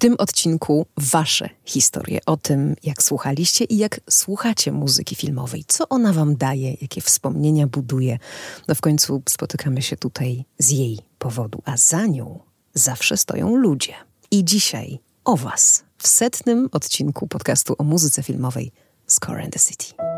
tym odcinku Wasze historie o tym, jak słuchaliście i jak słuchacie muzyki filmowej, co ona Wam daje, jakie wspomnienia buduje. No w końcu spotykamy się tutaj z jej powodu, a za nią zawsze stoją ludzie. I dzisiaj o Was w setnym odcinku podcastu o muzyce filmowej Score and the City.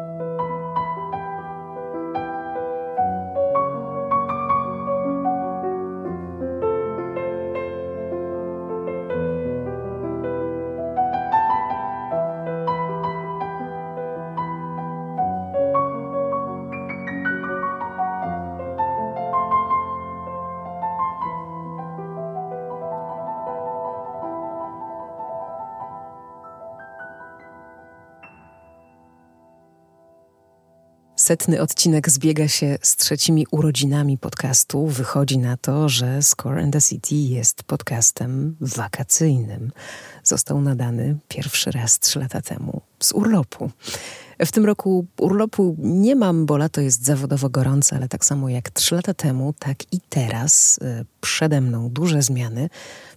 Setny odcinek zbiega się z trzecimi urodzinami podcastu. Wychodzi na to, że Score and the City jest podcastem wakacyjnym. Został nadany pierwszy raz trzy lata temu z urlopu. W tym roku urlopu nie mam, bo lato jest zawodowo gorące, ale tak samo jak trzy lata temu, tak i teraz y, przede mną duże zmiany.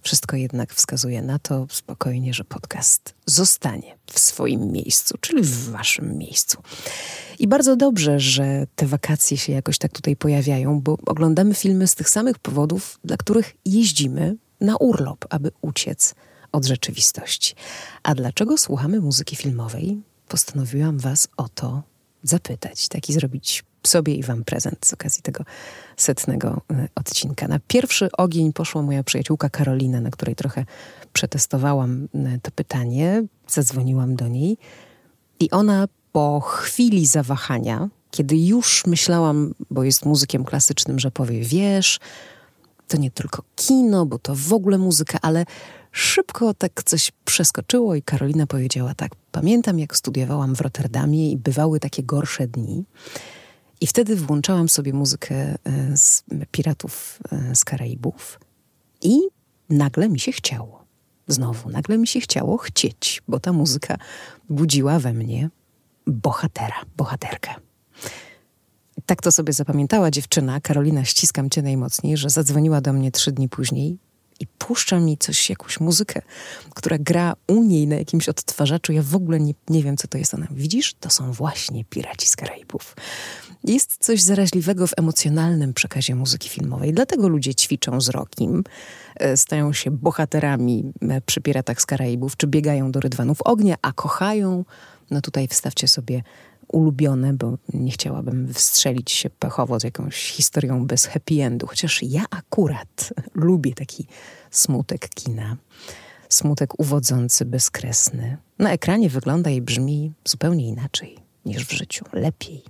Wszystko jednak wskazuje na to spokojnie, że podcast zostanie w swoim miejscu, czyli w waszym miejscu. I bardzo dobrze, że te wakacje się jakoś tak tutaj pojawiają, bo oglądamy filmy z tych samych powodów, dla których jeździmy na urlop, aby uciec od rzeczywistości. A dlaczego słuchamy muzyki filmowej? Postanowiłam Was o to zapytać, taki zrobić sobie i Wam prezent z okazji tego setnego e, odcinka. Na pierwszy ogień poszła moja przyjaciółka Karolina, na której trochę przetestowałam e, to pytanie. Zadzwoniłam do niej i ona po chwili zawahania, kiedy już myślałam, bo jest muzykiem klasycznym, że powie: Wiesz, to nie tylko kino, bo to w ogóle muzyka, ale szybko tak coś przeskoczyło i Karolina powiedziała tak: Pamiętam, jak studiowałam w Rotterdamie i bywały takie gorsze dni. I wtedy włączałam sobie muzykę e, z Piratów e, z Karaibów i nagle mi się chciało. Znowu, nagle mi się chciało chcieć, bo ta muzyka budziła we mnie bohatera, bohaterkę. Tak to sobie zapamiętała dziewczyna, Karolina, ściskam cię najmocniej, że zadzwoniła do mnie trzy dni później i puszcza mi coś, jakąś muzykę, która gra u niej na jakimś odtwarzaczu. Ja w ogóle nie, nie wiem, co to jest. Ona, widzisz, to są właśnie Piraci z Karaibów. Jest coś zaraźliwego w emocjonalnym przekazie muzyki filmowej. Dlatego ludzie ćwiczą z rokiem, e, stają się bohaterami e, przy Piratach z Karaibów, czy biegają do rydwanów ognia, a kochają no tutaj wstawcie sobie ulubione, bo nie chciałabym wstrzelić się pechowo z jakąś historią bez happy endu, chociaż ja akurat lubię taki smutek kina. Smutek uwodzący, bezkresny. Na ekranie wygląda i brzmi zupełnie inaczej niż w życiu, lepiej.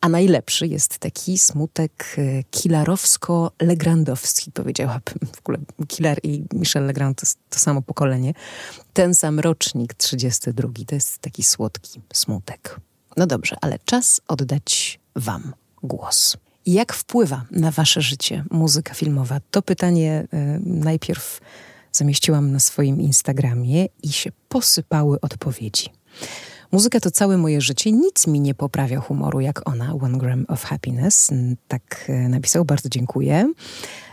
A najlepszy jest taki smutek e, kilarowsko-legrandowski, powiedziałabym. W ogóle Kilar i Michel Legrand to, to samo pokolenie. Ten sam rocznik, 32. To jest taki słodki smutek. No dobrze, ale czas oddać Wam głos. Jak wpływa na Wasze życie muzyka filmowa? To pytanie y, najpierw zamieściłam na swoim Instagramie i się posypały odpowiedzi. Muzyka to całe moje życie, nic mi nie poprawia humoru jak ona, One Gram of Happiness. Tak e, napisał, bardzo dziękuję.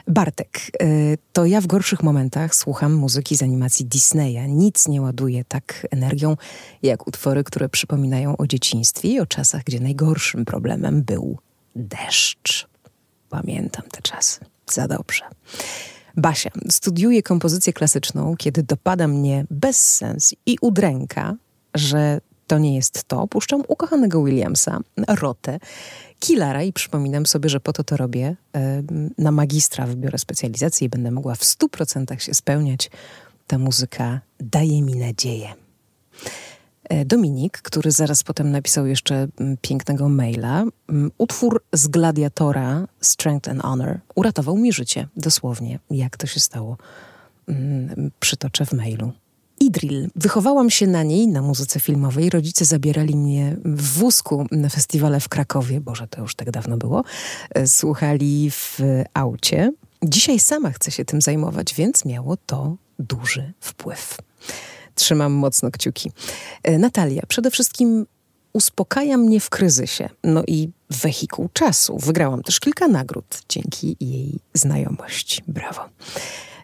Bartek, e, to ja w gorszych momentach słucham muzyki z animacji Disneya. Nic nie ładuje tak energią, jak utwory, które przypominają o dzieciństwie i o czasach, gdzie najgorszym problemem był deszcz. Pamiętam te czasy. Za dobrze. Basia, studiuję kompozycję klasyczną, kiedy dopada mnie bezsens i udręka, że to nie jest to. Puszczam ukochanego Williamsa, Rotę, Killara i przypominam sobie, że po to to robię. Na magistra wybiorę specjalizację i będę mogła w stu procentach się spełniać. Ta muzyka daje mi nadzieję. E, Dominik, który zaraz potem napisał jeszcze pięknego maila, utwór z Gladiatora Strength and Honor uratował mi życie, dosłownie, jak to się stało, przytoczę w mailu. Idril. Wychowałam się na niej, na muzyce filmowej. Rodzice zabierali mnie w wózku na festiwale w Krakowie. Boże, to już tak dawno było. E, słuchali w aucie. Dzisiaj sama chcę się tym zajmować, więc miało to duży wpływ. Trzymam mocno kciuki. E, Natalia, przede wszystkim uspokaja mnie w kryzysie. No i wehikuł czasu. Wygrałam też kilka nagród dzięki jej znajomości. Brawo.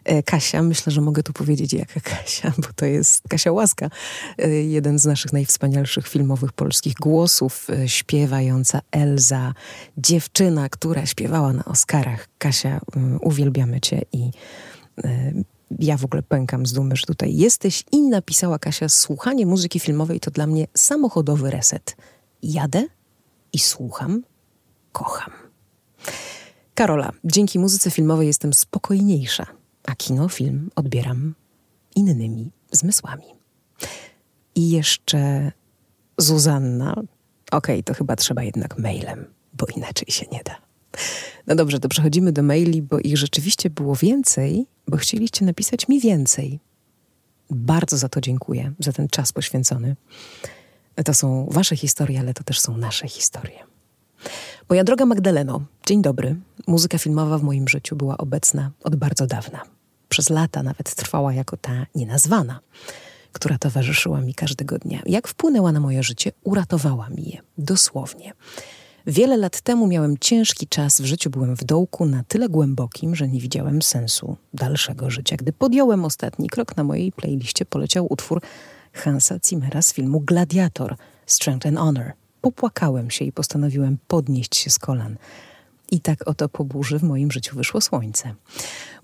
E, Kasia, myślę, że mogę tu powiedzieć jaka Kasia, bo to jest Kasia Łaska, e, jeden z naszych najwspanialszych filmowych polskich głosów, e, śpiewająca Elza, dziewczyna, która śpiewała na Oscarach. Kasia, uwielbiamy cię i ja w ogóle pękam z dumy, że tutaj jesteś i napisała Kasia, słuchanie muzyki filmowej to dla mnie samochodowy reset. Jadę i słucham, kocham. Karola, dzięki muzyce filmowej jestem spokojniejsza, a kino, film odbieram innymi zmysłami. I jeszcze Zuzanna. Okej, okay, to chyba trzeba jednak mailem, bo inaczej się nie da. No dobrze, to przechodzimy do maili, bo ich rzeczywiście było więcej, bo chcieliście napisać mi więcej. Bardzo za to dziękuję, za ten czas poświęcony. To są wasze historie, ale to też są nasze historie. Moja droga Magdaleno, dzień dobry. Muzyka filmowa w moim życiu była obecna od bardzo dawna. Przez lata nawet trwała jako ta nienazwana, która towarzyszyła mi każdego dnia. Jak wpłynęła na moje życie, uratowała mi je, dosłownie. Wiele lat temu miałem ciężki czas, w życiu byłem w dołku na tyle głębokim, że nie widziałem sensu dalszego życia. Gdy podjąłem ostatni krok, na mojej playliście poleciał utwór Hansa Zimmera z filmu Gladiator – Strength and Honor. Popłakałem się i postanowiłem podnieść się z kolan. I tak oto po burzy w moim życiu wyszło słońce.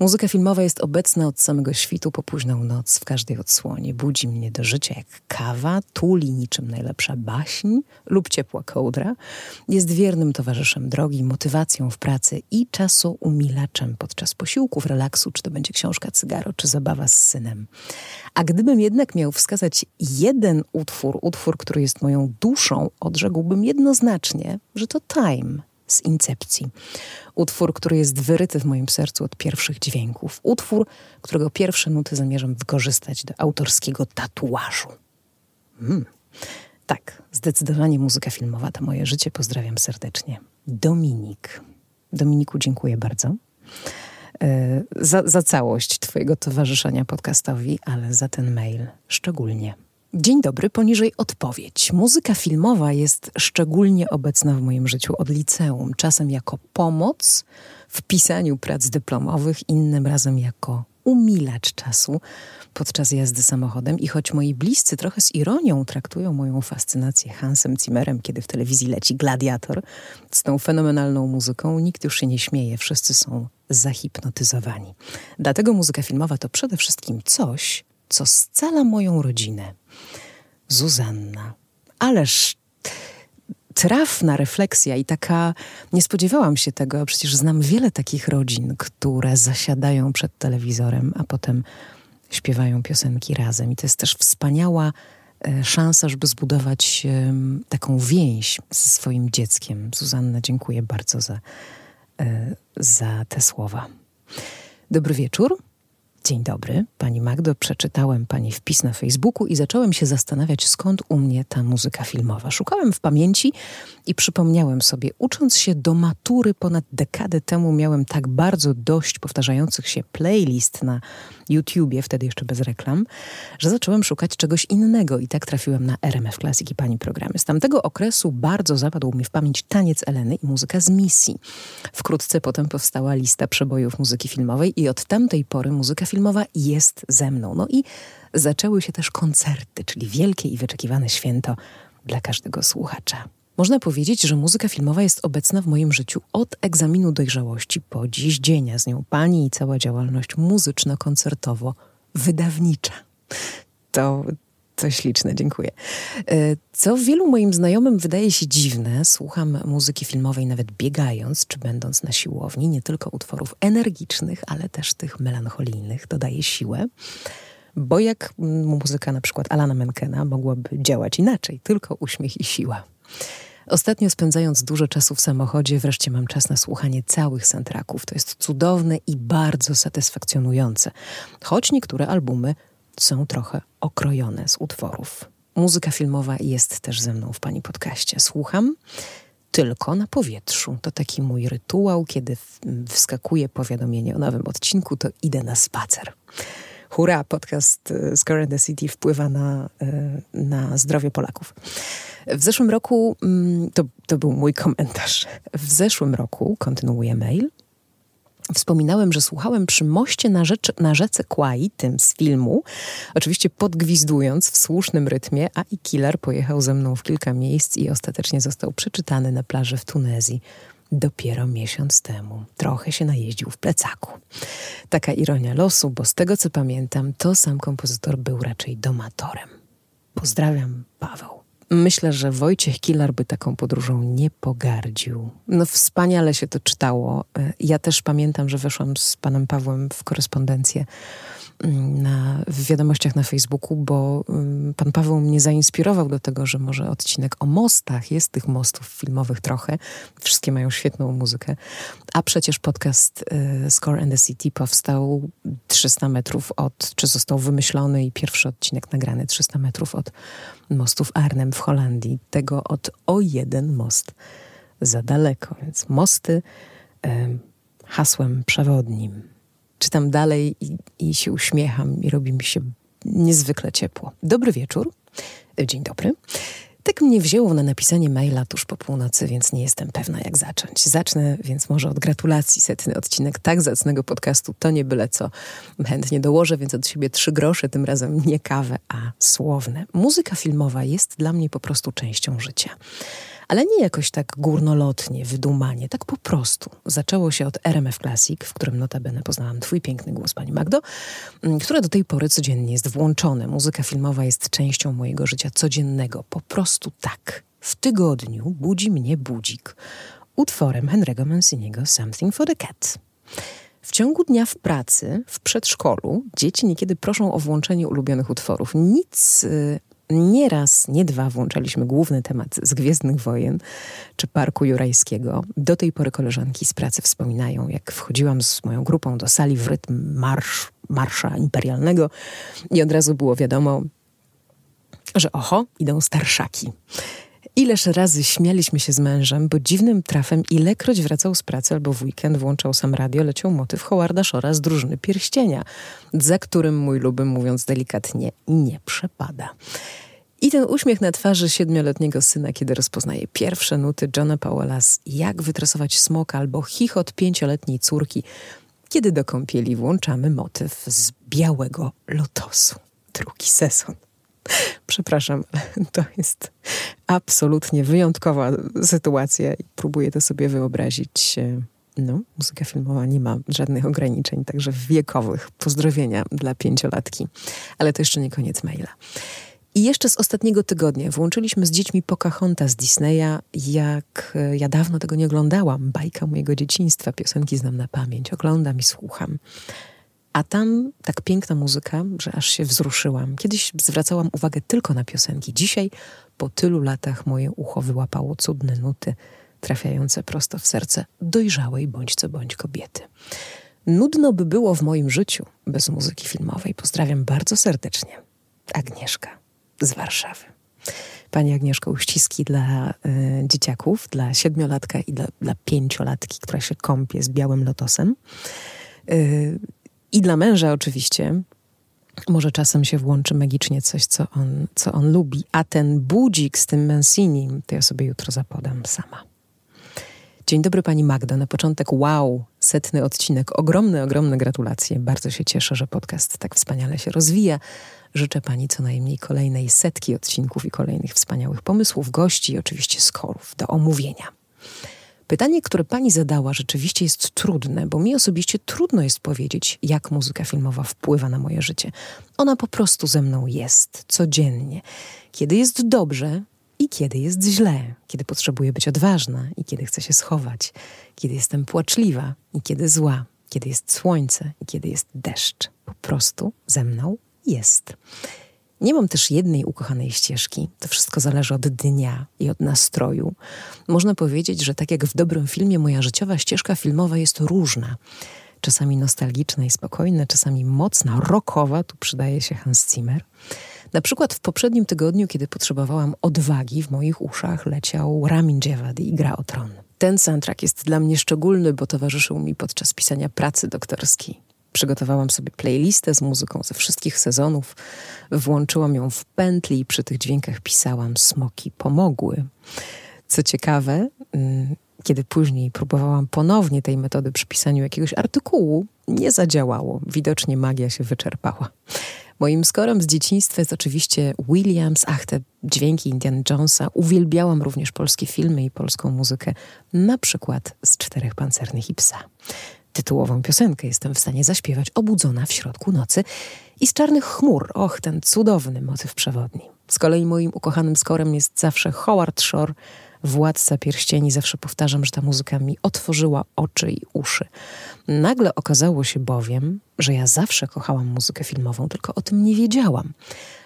Muzyka filmowa jest obecna od samego świtu po późną noc w każdej odsłonie. Budzi mnie do życia jak kawa, tuli niczym najlepsza baśń lub ciepła kołdra. Jest wiernym towarzyszem drogi, motywacją w pracy i czasoumilaczem podczas posiłków, relaksu, czy to będzie książka, cygaro, czy zabawa z synem. A gdybym jednak miał wskazać jeden utwór, utwór, który jest moją duszą, odrzekłbym jednoznacznie, że to Time z Incepcji. Utwór, który jest wyryty w moim sercu od pierwszych dźwięków. Utwór, którego pierwsze nuty zamierzam wykorzystać do autorskiego tatuażu. Hmm. Tak, zdecydowanie muzyka filmowa to moje życie. Pozdrawiam serdecznie. Dominik. Dominiku, dziękuję bardzo. E, za, za całość Twojego towarzyszenia podcastowi, ale za ten mail szczególnie. Dzień dobry, poniżej odpowiedź. Muzyka filmowa jest szczególnie obecna w moim życiu od liceum, czasem jako pomoc w pisaniu prac dyplomowych, innym razem jako umilacz czasu podczas jazdy samochodem i choć moi bliscy trochę z ironią traktują moją fascynację Hansem Zimmerem, kiedy w telewizji leci Gladiator z tą fenomenalną muzyką, nikt już się nie śmieje, wszyscy są zahipnotyzowani. Dlatego muzyka filmowa to przede wszystkim coś, co scala moją rodzinę. Zuzanna. Ależ trafna refleksja i taka, nie spodziewałam się tego, przecież znam wiele takich rodzin, które zasiadają przed telewizorem, a potem śpiewają piosenki razem. I to jest też wspaniała e, szansa, żeby zbudować taką więź ze swoim dzieckiem. Zuzanna, dziękuję bardzo za, e, za te słowa. Dobry wieczór. Dzień dobry, pani Magdo. Przeczytałem pani wpis na Facebooku i zacząłem się zastanawiać, skąd u mnie ta muzyka filmowa. Szukałem w pamięci i przypomniałem sobie, ucząc się do matury ponad dekadę temu, miałem tak bardzo dość powtarzających się playlist na YouTubie, wtedy jeszcze bez reklam, że zacząłem szukać czegoś innego i tak trafiłem na RMF Klasiki Pani programy. Z tamtego okresu bardzo zapadł mi w pamięć taniec Eleny i muzyka z misji. Wkrótce potem powstała lista przebojów muzyki filmowej i od tamtej pory muzyka filmowa jest ze mną. No i zaczęły się też koncerty, czyli wielkie i wyczekiwane święto dla każdego słuchacza. Można powiedzieć, że muzyka filmowa jest obecna w moim życiu od egzaminu dojrzałości po dziś dzień, a z nią pani i cała działalność muzyczno-koncertowo-wydawnicza. To, to śliczne, dziękuję. E, co wielu moim znajomym wydaje się dziwne, słucham muzyki filmowej nawet biegając czy będąc na siłowni, nie tylko utworów energicznych, ale też tych melancholijnych, dodaje siłę. Bo jak muzyka na przykład Alana Menkena mogłaby działać inaczej, tylko uśmiech i siła. Ostatnio spędzając dużo czasu w samochodzie, wreszcie mam czas na słuchanie całych soundtracków. To jest cudowne i bardzo satysfakcjonujące. Choć niektóre albumy są trochę okrojone z utworów. Muzyka filmowa jest też ze mną w pani podcaście. Słucham tylko na powietrzu. To taki mój rytuał, kiedy wskakuje powiadomienie o nowym odcinku, to idę na spacer. Hurra, podcast y, Score the City wpływa na, y, na zdrowie Polaków. W zeszłym roku, mm, to, to był mój komentarz, w zeszłym roku, kontynuuję mail, Wspominałem, że słuchałem przy moście na, rzecz, na rzece Kwai, tym z filmu, oczywiście podgwizdując w słusznym rytmie, a i Killer pojechał ze mną w kilka miejsc i ostatecznie został przeczytany na plaży w Tunezji dopiero miesiąc temu. Trochę się najeździł w plecaku. Taka ironia losu, bo z tego co pamiętam, to sam kompozytor był raczej domatorem. Pozdrawiam, Paweł. Myślę, że Wojciech Kilar by taką podróżą nie pogardził. No wspaniale się to czytało. Ja też pamiętam, że weszłam z panem Pawłem w korespondencję na, w wiadomościach na Facebooku, bo pan Paweł mnie zainspirował do tego, że może odcinek o mostach, jest tych mostów filmowych trochę, wszystkie mają świetną muzykę, a przecież podcast y, Score and the City powstał 300 metrów od, czy został wymyślony i pierwszy odcinek nagrany 300 metrów od mostów Arnhem w Holandii, tego od o jeden most za daleko, więc mosty hasłem przewodnim czytam dalej i, i się uśmiecham i robi mi się niezwykle ciepło. Dobry wieczór. Dzień dobry. Tak mnie wzięło na napisanie maila tuż po północy, więc nie jestem pewna, jak zacząć. Zacznę więc może od gratulacji. Setny odcinek tak zacnego podcastu to nie byle co. Chętnie dołożę więc od siebie trzy grosze, tym razem nie kawę, a słowne. Muzyka filmowa jest dla mnie po prostu częścią życia ale nie jakoś tak górnolotnie, wydumanie, tak po prostu. Zaczęło się od RMF Classic, w którym notabene poznałam twój piękny głos, pani Magdo, mm, które do tej pory codziennie jest włączone. Muzyka filmowa jest częścią mojego życia codziennego. Po prostu tak. W tygodniu budzi mnie budzik utworem Henry'ego Manciniego Something for the Cat. W ciągu dnia w pracy, w przedszkolu, dzieci niekiedy proszą o włączenie ulubionych utworów. Nic y, nie raz, nie dwa włączaliśmy główny temat z Gwiezdnych Wojen czy Parku Jurajskiego. Do tej pory koleżanki z pracy wspominają, jak wchodziłam z moją grupą do sali w rytm marsz, marsza imperialnego i od razu było wiadomo, że oho, idą starszaki. Ileż razy śmialiśmy się z mężem, bo dziwnym trafem ilekroć wracał z pracy albo w weekend włączał sam radio, leciał motyw Howarda Shora z Drużyny Pierścienia, za którym mój luby, mówiąc delikatnie, nie przepada. I ten uśmiech na twarzy siedmioletniego syna, kiedy rozpoznaje pierwsze nuty Johna Powella z Jak wytresować smoka albo chichot pięcioletniej córki, kiedy do kąpieli włączamy motyw z Białego Lotosu. Drugi sezon. Przepraszam, ale to jest absolutnie wyjątkowa sytuacja i próbuję to sobie wyobrazić. No, muzyka filmowa nie ma żadnych ograniczeń, także wiekowych. Pozdrowienia dla pięciolatki. Ale to jeszcze nie koniec maila. I jeszcze z ostatniego tygodnia włączyliśmy z dziećmi Pocahontas z Disneya. Jak e, ja dawno tego nie oglądałam, bajka mojego dzieciństwa, piosenki znam na pamięć, oglądam i słucham. A tam tak piękna muzyka, że aż się wzruszyłam. Kiedyś zwracałam uwagę tylko na piosenki. Dzisiaj, po tylu latach, moje ucho wyłapało cudne nuty, trafiające prosto w serce dojrzałej bądź co bądź kobiety. Nudno by było w moim życiu bez muzyki filmowej. Pozdrawiam bardzo serdecznie. Agnieszka z Warszawy. Pani Agnieszko, uściski dla y, dzieciaków, dla siedmiolatka i dla, dla pięciolatki, która się kąpie z białym lotosem. Y, I dla męża oczywiście. Może czasem się włączy magicznie coś, co on, co on lubi. A ten budzik z tym Mancinim, to ja sobie jutro zapodam sama. Dzień dobry Pani Magdo. Na początek wow, setny odcinek. Ogromne, ogromne gratulacje. Bardzo się cieszę, że podcast tak wspaniale się rozwija. Życzę Pani co najmniej kolejnej setki odcinków i kolejnych wspaniałych pomysłów, gości i oczywiście skorów do omówienia. Pytanie, które pani zadała, rzeczywiście jest trudne, bo mi osobiście trudno jest powiedzieć, jak muzyka filmowa wpływa na moje życie. Ona po prostu ze mną jest codziennie. Kiedy jest dobrze i kiedy jest źle, kiedy potrzebuję być odważna i kiedy chcę się schować, kiedy jestem płaczliwa i kiedy zła, kiedy jest słońce i kiedy jest deszcz. Po prostu ze mną jest. Nie mam też jednej ukochanej ścieżki. To wszystko zależy od dnia i od nastroju. Można powiedzieć, że tak jak w dobrym filmie, moja życiowa ścieżka filmowa jest różna. Czasami nostalgiczna i spokojna, czasami mocna, rockowa, tu przydaje się Hans Zimmer. Na przykład w poprzednim tygodniu, kiedy potrzebowałam odwagi, w moich uszach leciał Ramin Djawadi i Gra o Tron. Ten soundtrack jest dla mnie szczególny, bo towarzyszył mi podczas pisania pracy doktorskiej. Przygotowałam sobie playlistę z muzyką ze wszystkich sezonów, włączyłam ją w pętli i przy tych dźwiękach pisałam Smoki pomogły. Co ciekawe, mm, kiedy później próbowałam ponownie tej metody przy pisaniu jakiegoś artykułu, nie zadziałało. Widocznie magia się wyczerpała. Moim skorem z dzieciństwa jest oczywiście Williams, ach te dźwięki Indiana Jonesa. Uwielbiałam również polskie filmy i polską muzykę, na przykład z Czterech Pancernych i Psa. Tytułową piosenkę jestem w stanie zaśpiewać obudzona w środku nocy i z Czarnych Chmur, och, ten cudowny motyw przewodni. Z kolei moim ukochanym skorem jest zawsze Howard Shore, Władca Pierścieni. Zawsze powtarzam, że ta muzyka mi otworzyła oczy i uszy. Nagle okazało się bowiem, że ja zawsze kochałam muzykę filmową, tylko o tym nie wiedziałam.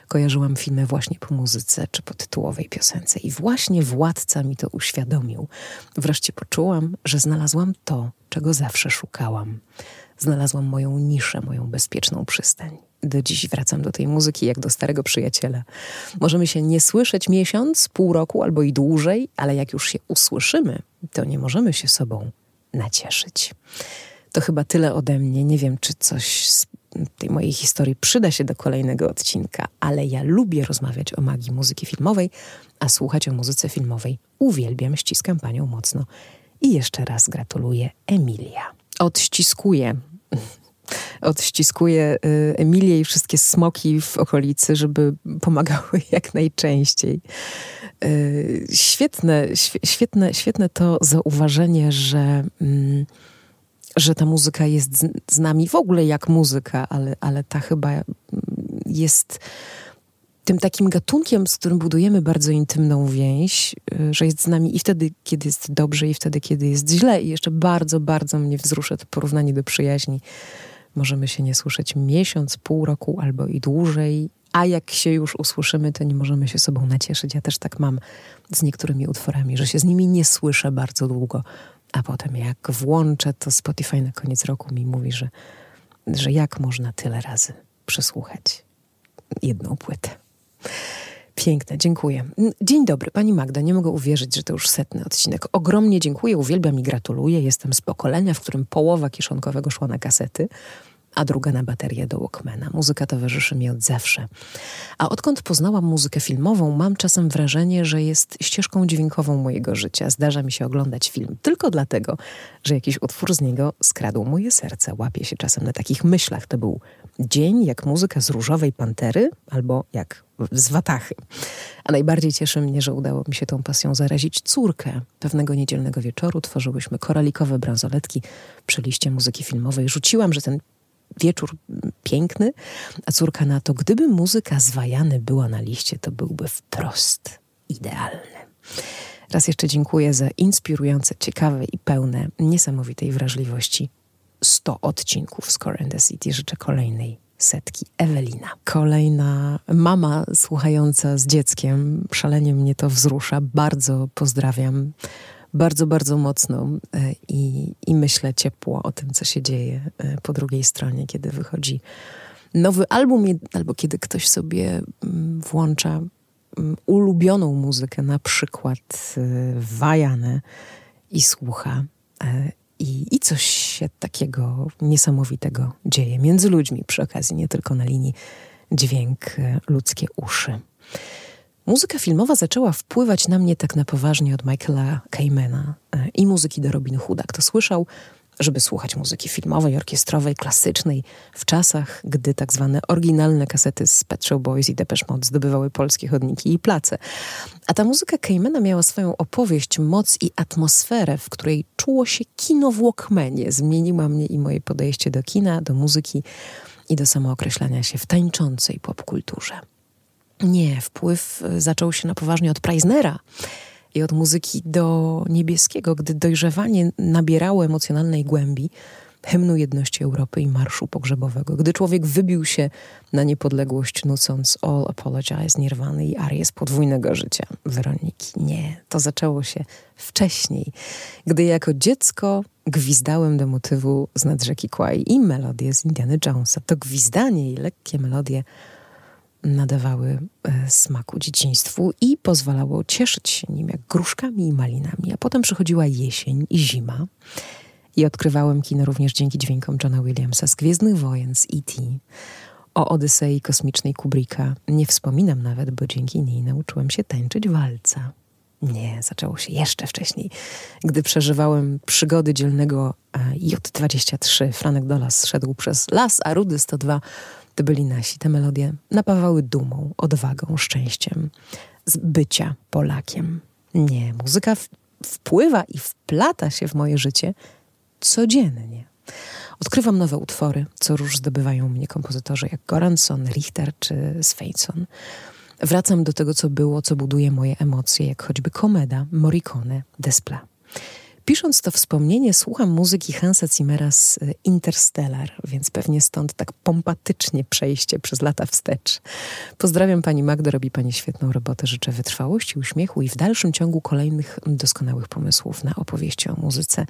Kojarzyłam filmy właśnie po muzyce czy po tytułowej piosence i właśnie Władca mi to uświadomił. Wreszcie poczułam, że znalazłam to, czego zawsze szukałam. Znalazłam moją niszę, moją bezpieczną przystań. Do dziś wracam do tej muzyki jak do starego przyjaciela. Możemy się nie słyszeć miesiąc, pół roku albo i dłużej, ale jak już się usłyszymy, to nie możemy się sobą nacieszyć. To chyba tyle ode mnie. Nie wiem, czy coś tej mojej historii przyda się do kolejnego odcinka, ale ja lubię rozmawiać o magii muzyki filmowej, a słuchać o muzyce filmowej uwielbiam, ściskam panią mocno. I jeszcze raz gratuluję Emilia. Odściskuję odściskuję y, Emilię i wszystkie smoki w okolicy, żeby pomagały jak najczęściej. Y, świetne, świetne, świetne to zauważenie, że, mm, że ta muzyka jest z, z nami w ogóle jak muzyka, ale, ale ta chyba mm, jest tym takim gatunkiem, z którym budujemy bardzo intymną więź, y, że jest z nami i wtedy, kiedy jest dobrze, i wtedy, kiedy jest źle. I jeszcze bardzo, bardzo mnie wzrusza to porównanie do przyjaźni. Możemy się nie słyszeć miesiąc, pół roku albo i dłużej, a jak się już usłyszymy, to nie możemy się sobą nacieszyć. Ja też tak mam z niektórymi utworami, że się z nimi nie słyszę bardzo długo, a potem jak włączę, to Spotify na koniec roku mi mówi, że, że jak można tyle razy przesłuchać jedną płytę. Piękne, dziękuję. Dzień dobry, pani Magda. Nie mogę uwierzyć, że to już setny odcinek. Ogromnie dziękuję, uwielbiam i gratuluję. Jestem z pokolenia, w którym połowa kiszonkowego szła na kasety, a druga na baterię do Walkmana. Muzyka towarzyszy mi od zawsze. A odkąd poznałam muzykę filmową, mam czasem wrażenie, że jest ścieżką dźwiękową mojego życia. Zdarza mi się oglądać film tylko dlatego, że jakiś utwór z niego skradł moje serce. Łapię się czasem na takich myślach. To był dzień jak muzyka z Różowej Pantery albo jak z Watachy. A najbardziej cieszy mnie, że udało mi się tą pasją zarazić córkę. Pewnego niedzielnego wieczoru tworzyłyśmy koralikowe bransoletki przy liście muzyki filmowej. Rzuciłam, że ten wieczór piękny, a córka na to, gdyby muzyka z Wajany była na liście, to byłby wprost idealny. Raz jeszcze dziękuję za inspirujące, ciekawe i pełne niesamowitej wrażliwości 100 odcinków Score and the City. Życzę kolejnej setki. Ewelina. Kolejna mama słuchająca z dzieckiem. Szalenie mnie to wzrusza. Bardzo pozdrawiam. Bardzo, bardzo mocno e, i, i myślę ciepło o tym, co się dzieje e, po drugiej stronie, kiedy wychodzi nowy album, albo kiedy ktoś sobie mm, włącza mm, ulubioną muzykę, na przykład e, Wajanę i słucha i, I coś się takiego niesamowitego dzieje między ludźmi przy okazji, nie tylko na linii dźwięk ludzkie uszy. Muzyka filmowa zaczęła wpływać na mnie tak na poważnie od Michaela Kaymana e, i muzyki do Robin Hooda. Kto słyszał żeby słuchać muzyki filmowej, orkiestrowej, klasycznej w czasach, gdy tak zwane oryginalne kasety z Pet Show Boys i Depeche Mode zdobywały polskie chodniki i place. A ta muzyka Caymana miała swoją opowieść, moc i atmosferę, w której czuło się kino w Walkmanie. Zmieniła mnie i moje podejście do kina, do muzyki i do samookreślania się w tańczącej popkulturze. Nie, wpływ zaczął się na poważnie od Preisnera, i od muzyki do niebieskiego, gdy dojrzewanie nabierało emocjonalnej głębi, hymnu jedności Europy i marszu pogrzebowego, gdy człowiek wybił się na niepodległość nucąc All Apologize Nirwany i arię z podwójnego życia Weroniki. Nie, to zaczęło się wcześniej, gdy jako dziecko gwizdałem do motywu z nad rzeki Kwai i melodię z Indiana Jonesa. To gwizdanie i lekkie melodie nadawały e, smaku dzieciństwu i pozwalało cieszyć się nim jak gruszkami i malinami. A potem przychodziła jesień i zima i odkrywałem kino również dzięki dźwiękom Johna Williamsa z Gwiezdnych Wojen, z E.T., o Odysei kosmicznej Kubricka. Nie wspominam nawet, bo dzięki niej nauczyłem się tańczyć walca. Nie, zaczęło się jeszcze wcześniej, gdy przeżywałem przygody dzielnego e, J23. Franek Dolas szedł przez las, a Rudy 102 to byli nasi. Te melodie napawały dumą, odwagą, szczęściem z bycia Polakiem. Nie, muzyka wpływa i wplata się w moje życie codziennie. Odkrywam nowe utwory, co róż zdobywają mnie kompozytorzy jak Goranson, Richter czy Svensson. Wracam do tego, co było, co buduje moje emocje, jak choćby Komeda, Morricone, Despla. Pisząc to wspomnienie, słucham muzyki Hansa Zimmera z e, Interstellar, więc pewnie stąd tak pompatycznie przejście przez lata wstecz. Pozdrawiam pani Magdo, robi pani świetną robotę. Życzę wytrwałości, uśmiechu i w dalszym ciągu kolejnych doskonałych pomysłów na opowieści o muzyce.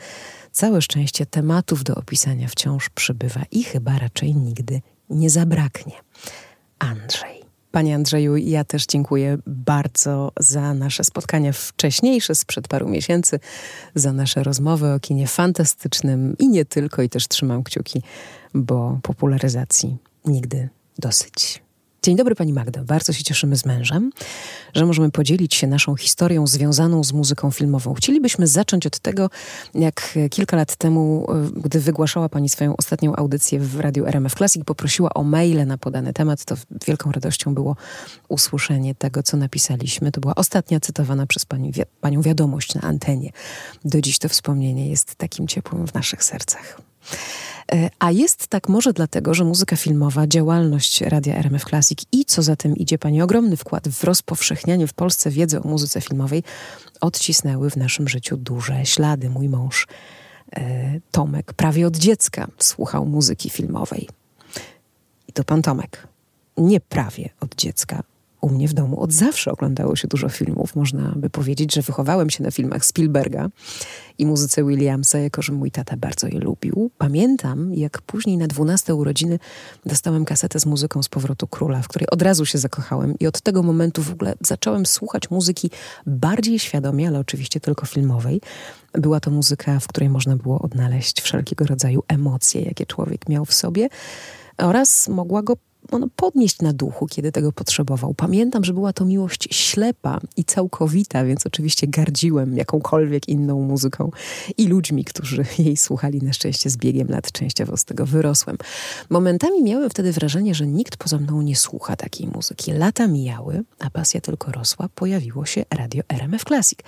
Całe szczęście tematów do opisania wciąż przybywa i chyba raczej nigdy nie zabraknie. Andrzej. Panie Andrzeju, ja też dziękuję bardzo za nasze spotkania wcześniejsze sprzed paru miesięcy, za nasze rozmowy o kinie fantastycznym i nie tylko, i też trzymam kciuki, bo popularyzacji nigdy dosyć. Dzień dobry Pani Magdo. Bardzo się cieszymy z mężem, że możemy podzielić się naszą historią związaną z muzyką filmową. Chcielibyśmy zacząć od tego, jak kilka lat temu, e, gdy wygłaszała Pani swoją ostatnią audycję w radiu RMF Classic, poprosiła o maile na podany temat. To wielką radością było usłyszenie tego, co napisaliśmy. To była ostatnia cytowana przez pani, Panią wiadomość na antenie. Do dziś to wspomnienie jest takim ciepłym w naszych sercach. E, a jest tak może dlatego, że muzyka filmowa, działalność Radia RMF Classic i co za tym idzie Pani ogromny wkład w rozpowszechnianie w Polsce wiedzy o muzyce filmowej odcisnęły w naszym życiu duże ślady. Mój mąż e, Tomek prawie od dziecka słuchał muzyki filmowej. I to pan Tomek. Nie prawie od dziecka, u mnie w domu od zawsze oglądało się dużo filmów. Można by powiedzieć, że wychowałem się na filmach Spielberga i muzyce Williamsa, jako że mój tata bardzo je lubił. Pamiętam, jak później na 12 urodziny dostałem kasetę z muzyką z Powrotu Króla, w której od razu się zakochałem i od tego momentu w ogóle zacząłem słuchać muzyki bardziej świadomie, ale oczywiście tylko filmowej. Była to muzyka, w której można było odnaleźć wszelkiego rodzaju emocje, jakie człowiek miał w sobie oraz mogła go ono podnieść na duchu, kiedy tego potrzebował. Pamiętam, że była to miłość ślepa i całkowita, więc oczywiście gardziłem jakąkolwiek inną muzyką i ludźmi, którzy jej słuchali. Na szczęście z biegiem lat częściowo z tego wyrosłem. Momentami miałem wtedy wrażenie, że nikt poza mną nie słucha takiej muzyki. Lata mijały, a pasja tylko rosła. Pojawiło się radio RMF Classic,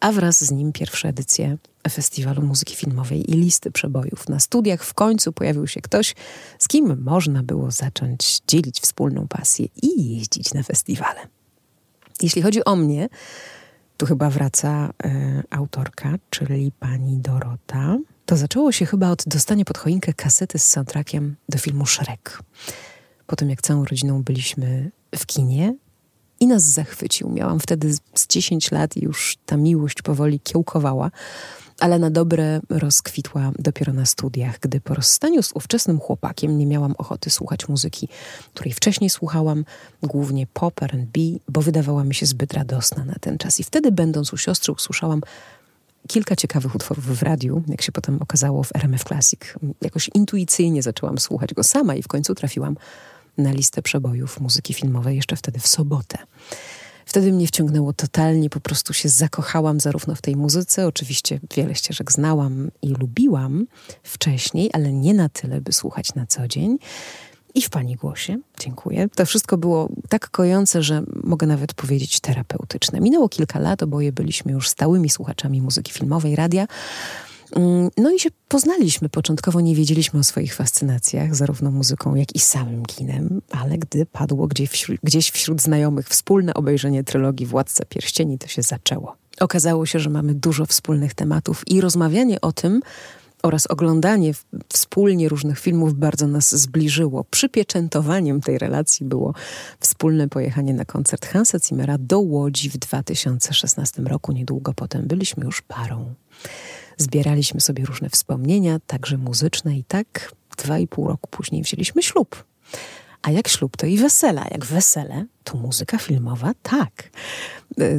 a wraz z nim pierwsze edycje Festiwalu Muzyki Filmowej i listy przebojów. Na studiach w końcu pojawił się ktoś, z kim można było zacząć dzielić wspólną pasję i jeździć na festiwale. Jeśli chodzi o mnie, tu chyba wraca y, autorka, czyli pani Dorota. To zaczęło się chyba od dostania pod choinkę kasety z soundtrackiem do filmu Shrek. Po tym, jak całą rodziną byliśmy w kinie, i nas zachwycił. Miałam wtedy z 10 lat i już ta miłość powoli kiełkowała ale na dobre rozkwitła dopiero na studiach, gdy po rozstaniu z ówczesnym chłopakiem nie miałam ochoty słuchać muzyki, której wcześniej słuchałam, głównie pop, R&B, bo wydawała mi się zbyt radosna na ten czas. I wtedy, będąc u siostry, usłyszałam kilka ciekawych utworów w radiu, jak się potem okazało w RMF Classic. Jakoś intuicyjnie zaczęłam słuchać go sama i w końcu trafiłam na listę przebojów muzyki filmowej jeszcze wtedy w sobotę. Wtedy mnie wciągnęło totalnie, po prostu się zakochałam zarówno w tej muzyce, oczywiście wiele ścieżek znałam i lubiłam wcześniej, ale nie na tyle, by słuchać na co dzień. I w pani głosie, dziękuję. To wszystko było tak kojące, że mogę nawet powiedzieć terapeutyczne. Minęło kilka lat, oboje byliśmy już stałymi słuchaczami muzyki filmowej, radia. Mm, no i się poznaliśmy. Początkowo nie wiedzieliśmy o swoich fascynacjach, zarówno muzyką, jak i samym kinem, ale gdy padło gdzieś wśród, gdzieś wśród znajomych wspólne obejrzenie trylogii Władca Pierścieni, to się zaczęło. Okazało się, że mamy dużo wspólnych tematów i rozmawianie o tym oraz oglądanie wspólnie różnych filmów bardzo nas zbliżyło. Przypieczętowaniem tej relacji było wspólne pojechanie na koncert Hansa Zimmera do Łodzi w 2016 roku. Niedługo potem byliśmy już parą. Zbieraliśmy sobie różne wspomnienia, także muzyczne, i tak dwa i pół roku później wzięliśmy ślub. A jak ślub, to i wesela. Jak wesele, to muzyka filmowa, tak.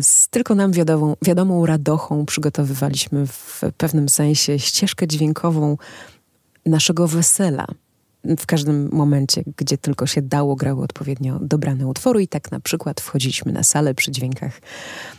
Z tylko nam wiadomą, wiadomą radochą przygotowywaliśmy w pewnym sensie ścieżkę dźwiękową naszego wesela. W każdym momencie, gdzie tylko się dało, grały odpowiednio dobrane utwory i tak na przykład wchodziliśmy na salę przy dźwiękach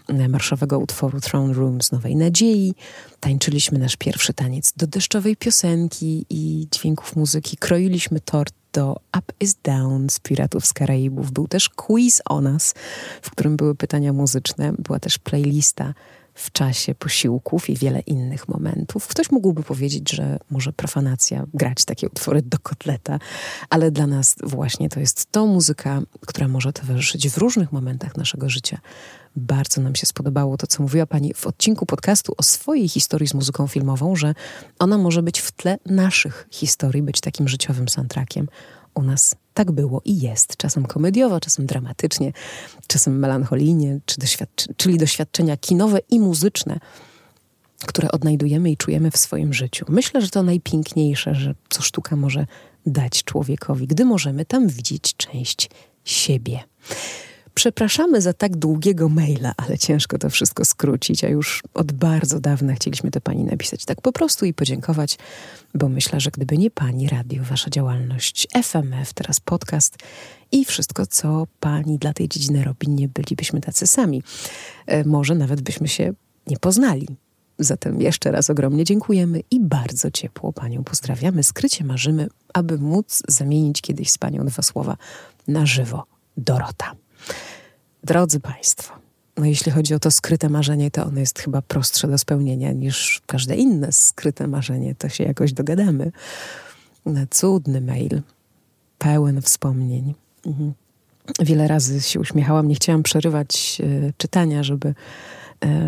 e, marszowego utworu Throne Room z Nowej Nadziei, tańczyliśmy nasz pierwszy taniec do deszczowej piosenki i dźwięków muzyki, kroiliśmy tort do Up is Down z Piratów z Karaibów. Był też quiz o nas, w którym były pytania muzyczne, była też playlista w czasie posiłków i wiele innych momentów. Ktoś mógłby powiedzieć, że może profanacja grać takie utwory do kotleta, ale dla nas właśnie to jest to muzyka, która może towarzyszyć w różnych momentach naszego życia. Bardzo nam się spodobało to, co mówiła Pani w odcinku podcastu o swojej historii z muzyką filmową, że ona może być w tle naszych historii, być takim życiowym soundtrackiem u nas tak było i jest. Czasem komediowo, czasem dramatycznie, czasem melancholijnie, czy czyli doświadczenia kinowe i muzyczne, które odnajdujemy i czujemy w swoim życiu. Myślę, że to najpiękniejsze, że co sztuka może dać człowiekowi, gdy możemy tam widzieć część siebie. Przepraszamy za tak długiego maila, ale ciężko to wszystko skrócić, a już od bardzo dawna chcieliśmy to pani napisać tak po prostu i podziękować, bo myślę, że gdyby nie pani radio, wasza działalność, FMF, teraz podcast i wszystko, co pani dla tej dziedziny robi, nie bylibyśmy tacy sami. E, może nawet byśmy się nie poznali. Zatem jeszcze raz ogromnie dziękujemy i bardzo ciepło panią pozdrawiamy. Skrycie marzymy, aby móc zamienić kiedyś z panią dwa słowa na żywo. Dorota. Drodzy Państwo, no jeśli chodzi o to skryte marzenie, to ono jest chyba prostsze do spełnienia niż każde inne skryte marzenie. To się jakoś dogadamy. Cudny mail, pełen wspomnień. Mhm. Wiele razy się uśmiechałam, nie chciałam przerywać y, czytania, żeby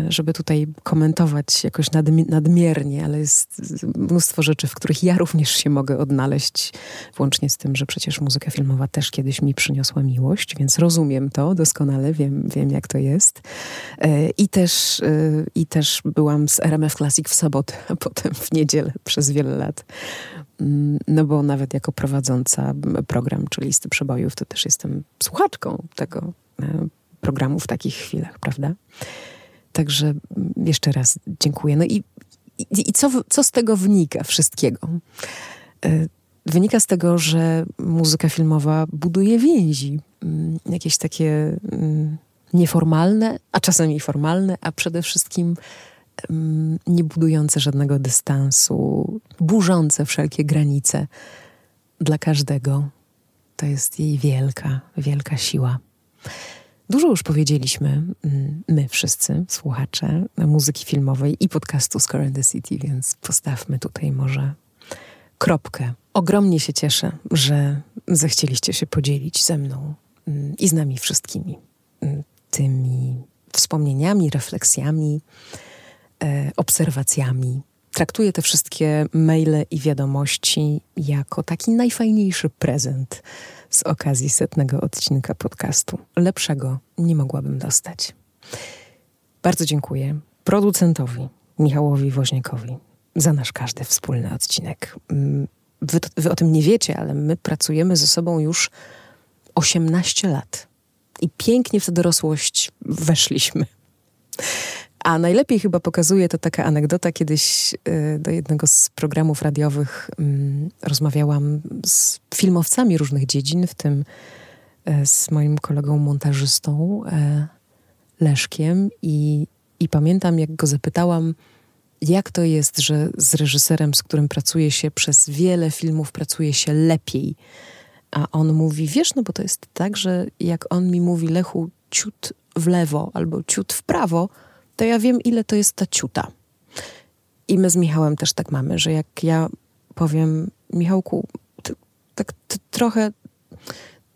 żeby tutaj komentować jakoś nadmiernie, ale jest mnóstwo rzeczy, w których ja również się mogę odnaleźć, włącznie z tym, że przecież muzyka filmowa też kiedyś mi przyniosła miłość, więc rozumiem to doskonale, wiem, wiem jak to jest. E, I też, e, I też byłam z RMF Classic w sobotę, a potem w niedzielę przez wiele lat. Mm, no bo nawet jako prowadząca program czy listy przebojów, to też jestem słuchaczką tego programu w takich chwilach, prawda? Także jeszcze raz dziękuję. No i, i, i co, co z tego wynika wszystkiego? E, wynika z tego, że muzyka filmowa buduje więzi, mm, jakieś takie mm, nieformalne, a czasami formalne, a przede wszystkim mm, nie budujące żadnego dystansu, burzące wszelkie granice dla każdego. To jest jej wielka, wielka siła. Dużo już powiedzieliśmy, mm, my wszyscy, słuchacze muzyki filmowej i podcastu Score in the City, więc postawmy tutaj może kropkę. Ogromnie się cieszę, że zechcieliście się podzielić ze mną mm, i z nami wszystkimi mm, tymi wspomnieniami, refleksjami, e, obserwacjami. Traktuję te wszystkie maile i wiadomości jako taki najfajniejszy prezent z okazji setnego odcinka podcastu. Lepszego nie mogłabym dostać. Bardzo dziękuję producentowi Michałowi Woźniakowi za nasz każdy wspólny odcinek. Mm, wy, wy o tym nie wiecie, ale my pracujemy ze sobą już 18 lat i pięknie w tę dorosłość weszliśmy. A najlepiej chyba pokazuje to taka anegdota. Kiedyś y, do jednego z programów radiowych mm, rozmawiałam z filmowcami różnych dziedzin, w tym e, z moim kolegą montażystą e, Leszkiem i, i pamiętam, jak go zapytałam, jak to jest, że z reżyserem, z którym pracuje się przez wiele filmów, pracuje się lepiej. A on mówi, wiesz, no bo to jest tak, że jak on mi mówi, Lechu, ciut w lewo albo ciut w prawo, to ja wiem, ile to jest ta ciuta. I my z Michałem też tak mamy, że jak ja powiem, Michałku, ty, tak ty trochę,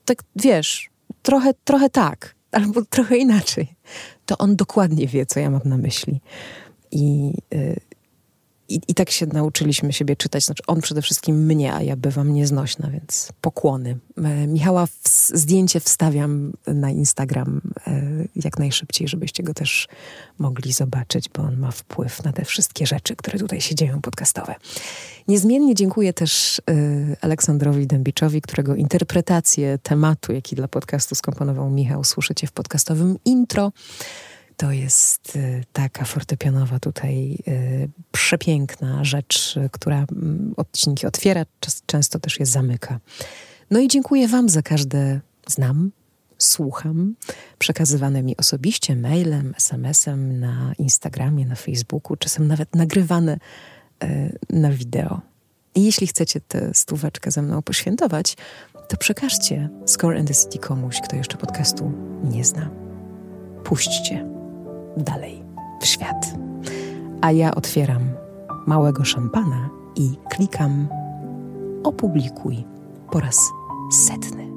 tak wiesz, trochę, trochę tak, albo trochę inaczej, to on dokładnie wie, co ja mam na myśli. I, y, i, I tak się nauczyliśmy siebie czytać. Znaczy on przede wszystkim mnie, a ja bywam nieznośna, więc pokłony. E, Michała w, zdjęcie wstawiam na Instagram e, jak najszybciej, żebyście go też mogli zobaczyć, bo on ma wpływ na te wszystkie rzeczy, które tutaj się dzieją podcastowe. Niezmiennie dziękuję też e, Aleksandrowi Dębiczowi, którego interpretację tematu, jaki dla podcastu skomponował Michał, słyszycie w podcastowym intro To jest y, taka fortepianowa tutaj y, przepiękna rzecz, która mm, odcinki otwiera, często też je zamyka. No i dziękuję Wam za każde znam, słucham, przekazywane mi osobiście mailem, SMS-em, na Instagramie, na Facebooku, czasem nawet nagrywane y, na wideo. I jeśli chcecie tę stóweczkę ze mną poświętować, to przekażcie Score and the City komuś, kto jeszcze podcastu nie zna. Puśćcie dalej w świat. A ja otwieram małego szampana i klikam opublikuj po raz setny.